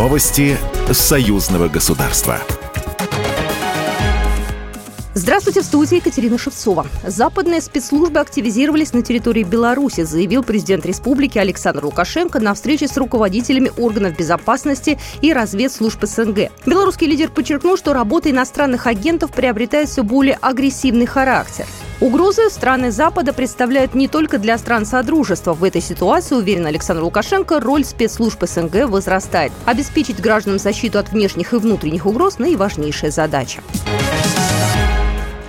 Новости союзного государства. Здравствуйте, в студии Екатерина Шевцова. Западные спецслужбы активизировались на территории Беларуси, заявил президент республики Александр Лукашенко на встрече с руководителями органов безопасности и разведслужб СНГ. Белорусский лидер подчеркнул, что работа иностранных агентов приобретает все более агрессивный характер. Угрозы страны Запада представляют не только для стран Содружества. В этой ситуации, уверен Александр Лукашенко, роль спецслужб СНГ возрастает. Обеспечить гражданам защиту от внешних и внутренних угроз – наиважнейшая задача.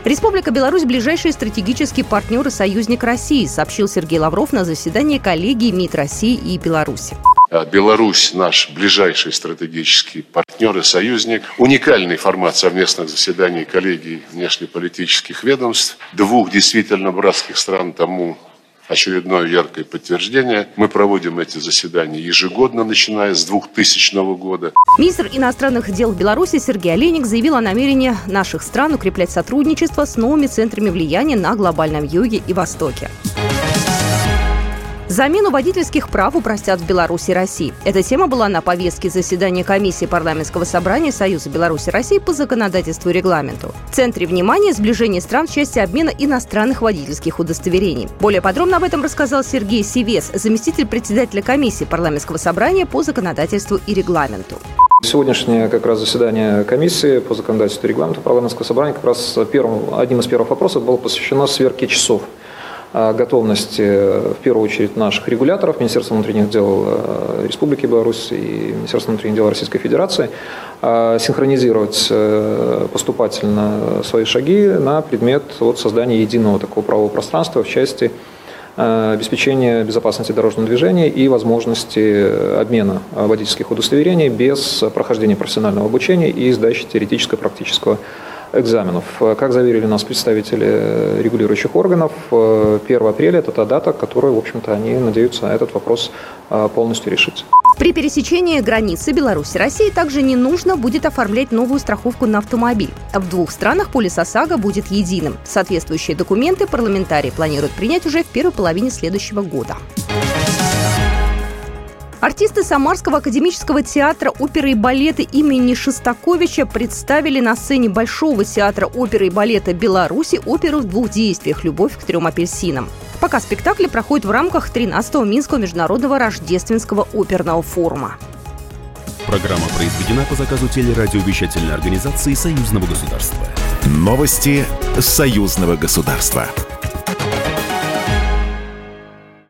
Республика Беларусь – ближайший стратегический партнер и союзник России, сообщил Сергей Лавров на заседании коллегии МИД России и Беларуси. А Беларусь наш ближайший стратегический партнер и союзник. Уникальный формат совместных заседаний коллегий внешнеполитических ведомств. Двух действительно братских стран тому очередное яркое подтверждение. Мы проводим эти заседания ежегодно, начиная с 2000 года. Министр иностранных дел Беларуси Сергей Олейник заявил о намерении наших стран укреплять сотрудничество с новыми центрами влияния на глобальном юге и востоке. Замену водительских прав упростят в Беларуси и России. Эта тема была на повестке заседания комиссии парламентского собрания Союза Беларуси и России по законодательству и регламенту. В центре внимания сближение стран в части обмена иностранных водительских удостоверений. Более подробно об этом рассказал Сергей Сивес, заместитель председателя комиссии парламентского собрания по законодательству и регламенту. Сегодняшнее как раз заседание комиссии по законодательству и регламенту парламентского собрания как раз первым, одним из первых вопросов было посвящено сверке часов готовности, в первую очередь, наших регуляторов, Министерства внутренних дел э, Республики Беларусь и Министерства внутренних дел Российской Федерации, э, синхронизировать э, поступательно свои шаги на предмет вот создания единого такого правового пространства в части обеспечения безопасности дорожного движения и возможности обмена водительских удостоверений без прохождения профессионального обучения и сдачи теоретического практического экзаменов. Как заверили нас представители регулирующих органов, 1 апреля – это та дата, которую, в общем-то, они надеются этот вопрос полностью решить. При пересечении границы Беларуси и России также не нужно будет оформлять новую страховку на автомобиль. В двух странах полис ОСАГО будет единым. Соответствующие документы парламентарии планируют принять уже в первой половине следующего года. Артисты Самарского академического театра оперы и балета имени Шостаковича представили на сцене Большого театра оперы и балета Беларуси оперу в двух действиях «Любовь к трем апельсинам». Пока спектакль проходит в рамках 13-го Минского международного рождественского оперного форума. Программа произведена по заказу телерадиовещательной организации Союзного государства. Новости Союзного государства.